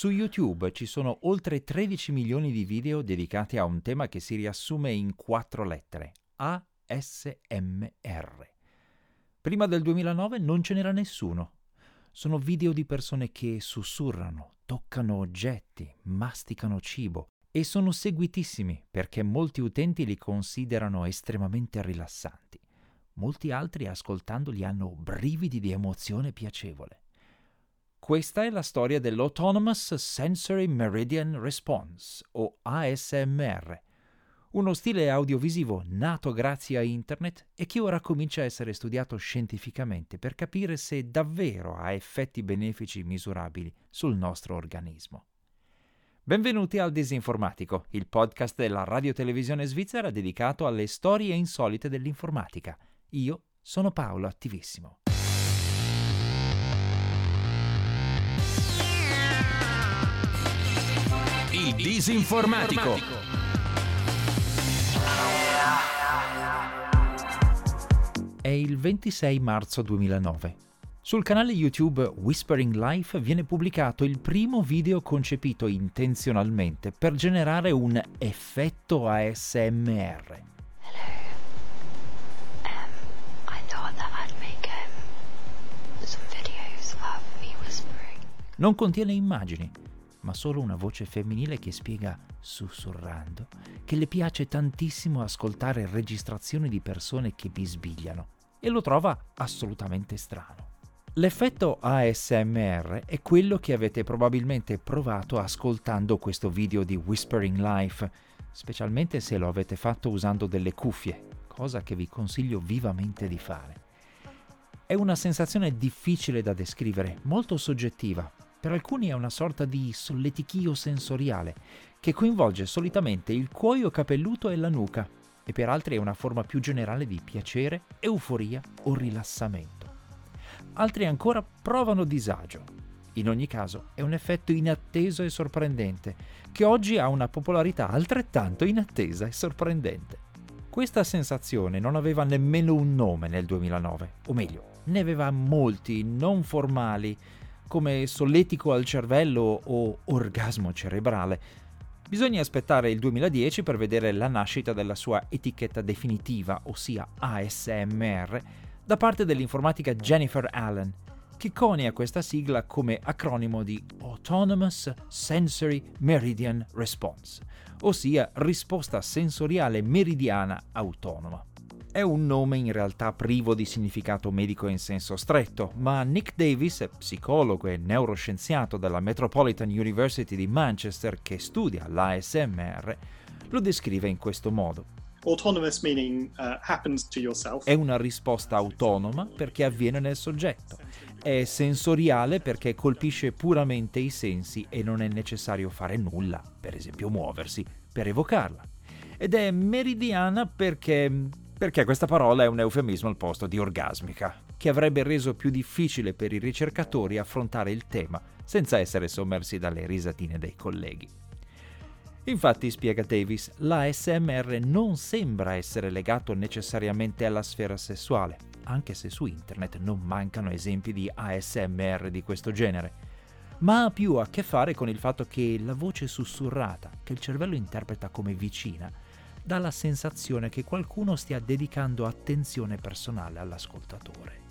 Su YouTube ci sono oltre 13 milioni di video dedicati a un tema che si riassume in quattro lettere, ASMR. Prima del 2009 non ce n'era nessuno. Sono video di persone che sussurrano, toccano oggetti, masticano cibo e sono seguitissimi perché molti utenti li considerano estremamente rilassanti. Molti altri ascoltandoli hanno brividi di emozione piacevole. Questa è la storia dell'Autonomous Sensory Meridian Response, o ASMR, uno stile audiovisivo nato grazie a Internet e che ora comincia a essere studiato scientificamente per capire se davvero ha effetti benefici misurabili sul nostro organismo. Benvenuti al Disinformatico, il podcast della radiotelevisione svizzera dedicato alle storie insolite dell'informatica. Io sono Paolo Attivissimo. Disinformatico. È il 26 marzo 2009. Sul canale YouTube Whispering Life viene pubblicato il primo video concepito intenzionalmente per generare un effetto ASMR. Non contiene immagini, ma solo una voce femminile che spiega, sussurrando, che le piace tantissimo ascoltare registrazioni di persone che bisbigliano e lo trova assolutamente strano. L'effetto ASMR è quello che avete probabilmente provato ascoltando questo video di Whispering Life, specialmente se lo avete fatto usando delle cuffie, cosa che vi consiglio vivamente di fare. È una sensazione difficile da descrivere, molto soggettiva, per alcuni è una sorta di solletichio sensoriale che coinvolge solitamente il cuoio capelluto e la nuca e per altri è una forma più generale di piacere, euforia o rilassamento. Altri ancora provano disagio. In ogni caso è un effetto inatteso e sorprendente che oggi ha una popolarità altrettanto inattesa e sorprendente. Questa sensazione non aveva nemmeno un nome nel 2009, o meglio, ne aveva molti non formali come solletico al cervello o orgasmo cerebrale. Bisogna aspettare il 2010 per vedere la nascita della sua etichetta definitiva, ossia ASMR, da parte dell'informatica Jennifer Allen, che conia questa sigla come acronimo di Autonomous Sensory Meridian Response, ossia risposta sensoriale meridiana autonoma. È un nome in realtà privo di significato medico in senso stretto, ma Nick Davis, psicologo e neuroscienziato della Metropolitan University di Manchester che studia l'ASMR, lo descrive in questo modo. Meaning, uh, è una risposta autonoma perché avviene nel soggetto. È sensoriale perché colpisce puramente i sensi e non è necessario fare nulla, per esempio muoversi, per evocarla. Ed è meridiana perché perché questa parola è un eufemismo al posto di orgasmica, che avrebbe reso più difficile per i ricercatori affrontare il tema senza essere sommersi dalle risatine dei colleghi. Infatti, spiega Davis, l'ASMR non sembra essere legato necessariamente alla sfera sessuale, anche se su internet non mancano esempi di ASMR di questo genere, ma ha più a che fare con il fatto che la voce sussurrata, che il cervello interpreta come vicina, dà la sensazione che qualcuno stia dedicando attenzione personale all'ascoltatore.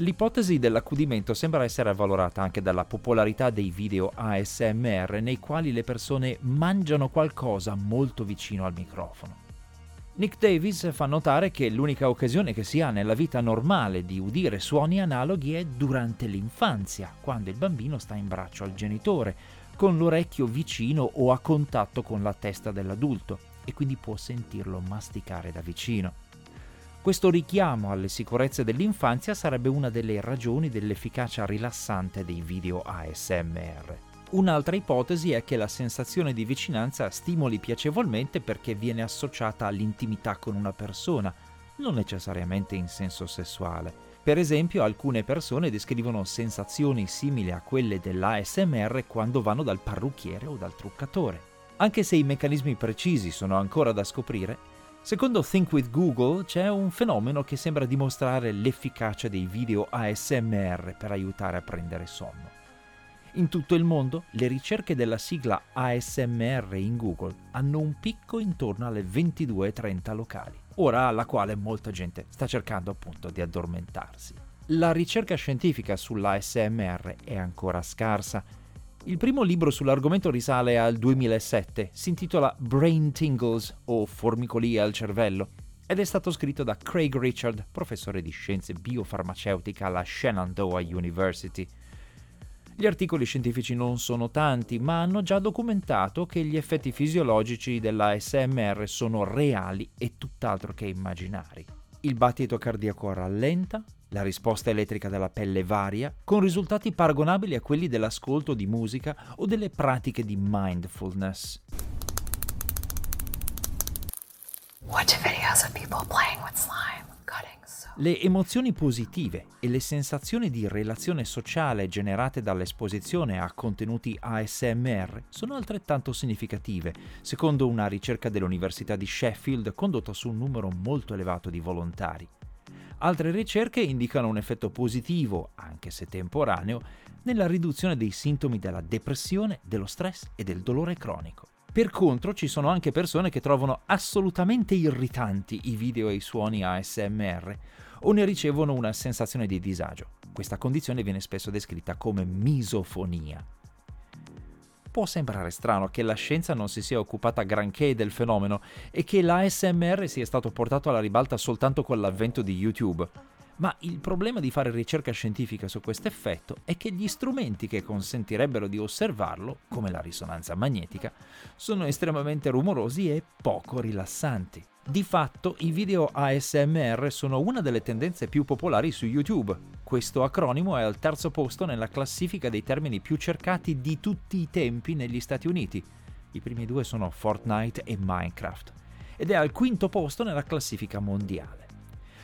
L'ipotesi dell'accudimento sembra essere avvalorata anche dalla popolarità dei video ASMR nei quali le persone mangiano qualcosa molto vicino al microfono. Nick Davis fa notare che l'unica occasione che si ha nella vita normale di udire suoni analoghi è durante l'infanzia, quando il bambino sta in braccio al genitore, con l'orecchio vicino o a contatto con la testa dell'adulto e quindi può sentirlo masticare da vicino. Questo richiamo alle sicurezze dell'infanzia sarebbe una delle ragioni dell'efficacia rilassante dei video ASMR. Un'altra ipotesi è che la sensazione di vicinanza stimoli piacevolmente perché viene associata all'intimità con una persona, non necessariamente in senso sessuale. Per esempio, alcune persone descrivono sensazioni simili a quelle dell'ASMR quando vanno dal parrucchiere o dal truccatore. Anche se i meccanismi precisi sono ancora da scoprire, secondo Think with Google c'è un fenomeno che sembra dimostrare l'efficacia dei video ASMR per aiutare a prendere sonno. In tutto il mondo le ricerche della sigla ASMR in Google hanno un picco intorno alle 22.30 locali, ora alla quale molta gente sta cercando appunto di addormentarsi. La ricerca scientifica sull'ASMR è ancora scarsa. Il primo libro sull'argomento risale al 2007, si intitola Brain Tingles o Formicolie al cervello ed è stato scritto da Craig Richard, professore di scienze biofarmaceutiche alla Shenandoah University. Gli articoli scientifici non sono tanti, ma hanno già documentato che gli effetti fisiologici della SMR sono reali e tutt'altro che immaginari. Il battito cardiaco rallenta, la risposta elettrica della pelle varia, con risultati paragonabili a quelli dell'ascolto di musica o delle pratiche di mindfulness. Le emozioni positive e le sensazioni di relazione sociale generate dall'esposizione a contenuti ASMR sono altrettanto significative, secondo una ricerca dell'Università di Sheffield condotta su un numero molto elevato di volontari. Altre ricerche indicano un effetto positivo, anche se temporaneo, nella riduzione dei sintomi della depressione, dello stress e del dolore cronico. Per contro ci sono anche persone che trovano assolutamente irritanti i video e i suoni ASMR o ne ricevono una sensazione di disagio. Questa condizione viene spesso descritta come misofonia. Può sembrare strano che la scienza non si sia occupata granché del fenomeno e che l'ASMR sia stato portato alla ribalta soltanto con l'avvento di YouTube. Ma il problema di fare ricerca scientifica su questo effetto è che gli strumenti che consentirebbero di osservarlo, come la risonanza magnetica, sono estremamente rumorosi e poco rilassanti. Di fatto i video ASMR sono una delle tendenze più popolari su YouTube. Questo acronimo è al terzo posto nella classifica dei termini più cercati di tutti i tempi negli Stati Uniti. I primi due sono Fortnite e Minecraft. Ed è al quinto posto nella classifica mondiale.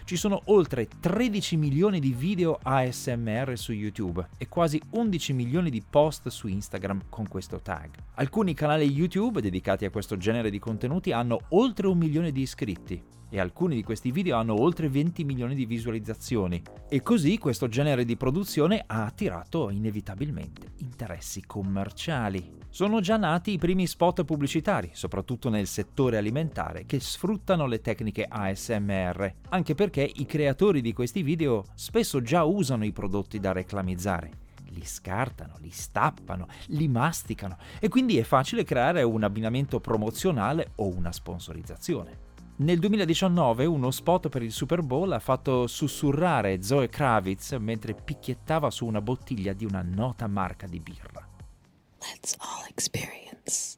Ci sono oltre 13 milioni di video ASMR su YouTube e quasi 11 milioni di post su Instagram con questo tag. Alcuni canali YouTube dedicati a questo genere di contenuti hanno oltre un milione di iscritti e alcuni di questi video hanno oltre 20 milioni di visualizzazioni. E così questo genere di produzione ha attirato inevitabilmente interessi commerciali. Sono già nati i primi spot pubblicitari, soprattutto nel settore alimentare, che sfruttano le tecniche ASMR, anche perché i creatori di questi video spesso già usano i prodotti da reclamizzare li scartano, li stappano, li masticano e quindi è facile creare un abbinamento promozionale o una sponsorizzazione. Nel 2019 uno spot per il Super Bowl ha fatto sussurrare Zoe Kravitz mentre picchiettava su una bottiglia di una nota marca di birra. Let's all experience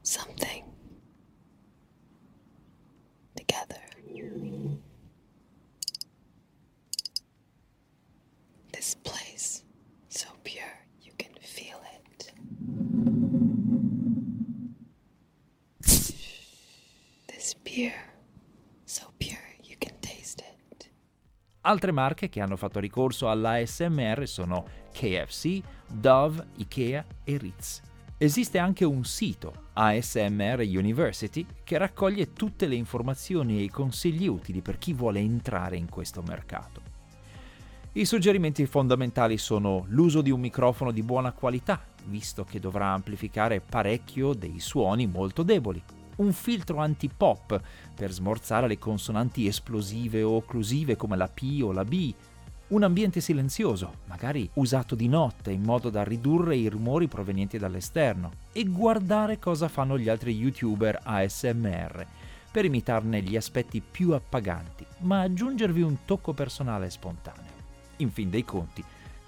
something together. Altre marche che hanno fatto ricorso all'ASMR sono KFC, Dove, Ikea e Ritz. Esiste anche un sito, ASMR University, che raccoglie tutte le informazioni e i consigli utili per chi vuole entrare in questo mercato. I suggerimenti fondamentali sono l'uso di un microfono di buona qualità, visto che dovrà amplificare parecchio dei suoni molto deboli, un filtro anti-pop per smorzare le consonanti esplosive o occlusive come la P o la B, un ambiente silenzioso, magari usato di notte in modo da ridurre i rumori provenienti dall'esterno, e guardare cosa fanno gli altri youtuber ASMR per imitarne gli aspetti più appaganti, ma aggiungervi un tocco personale e spontaneo. In fin dei conti,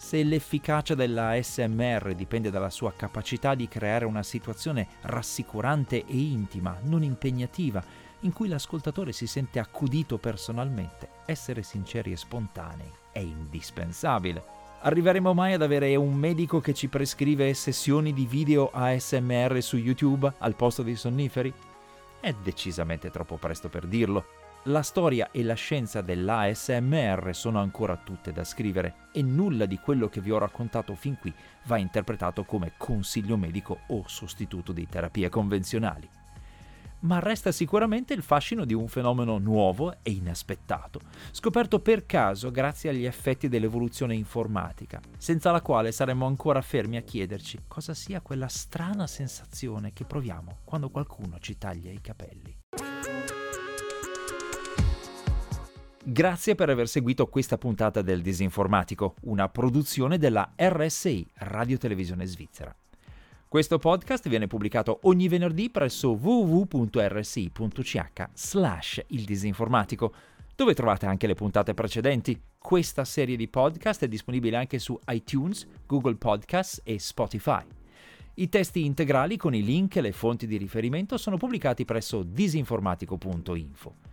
se l'efficacia della ASMR dipende dalla sua capacità di creare una situazione rassicurante e intima, non impegnativa, in cui l'ascoltatore si sente accudito personalmente, essere sinceri e spontanei è indispensabile. Arriveremo mai ad avere un medico che ci prescrive sessioni di video ASMR su YouTube al posto dei sonniferi? È decisamente troppo presto per dirlo. La storia e la scienza dell'ASMR sono ancora tutte da scrivere e nulla di quello che vi ho raccontato fin qui va interpretato come consiglio medico o sostituto di terapie convenzionali ma resta sicuramente il fascino di un fenomeno nuovo e inaspettato, scoperto per caso grazie agli effetti dell'evoluzione informatica, senza la quale saremmo ancora fermi a chiederci cosa sia quella strana sensazione che proviamo quando qualcuno ci taglia i capelli. Grazie per aver seguito questa puntata del Disinformatico, una produzione della RSI, Radio Televisione Svizzera. Questo podcast viene pubblicato ogni venerdì presso www.rsi.ch slash il disinformatico, dove trovate anche le puntate precedenti. Questa serie di podcast è disponibile anche su iTunes, Google Podcasts e Spotify. I testi integrali con i link e le fonti di riferimento sono pubblicati presso disinformatico.info.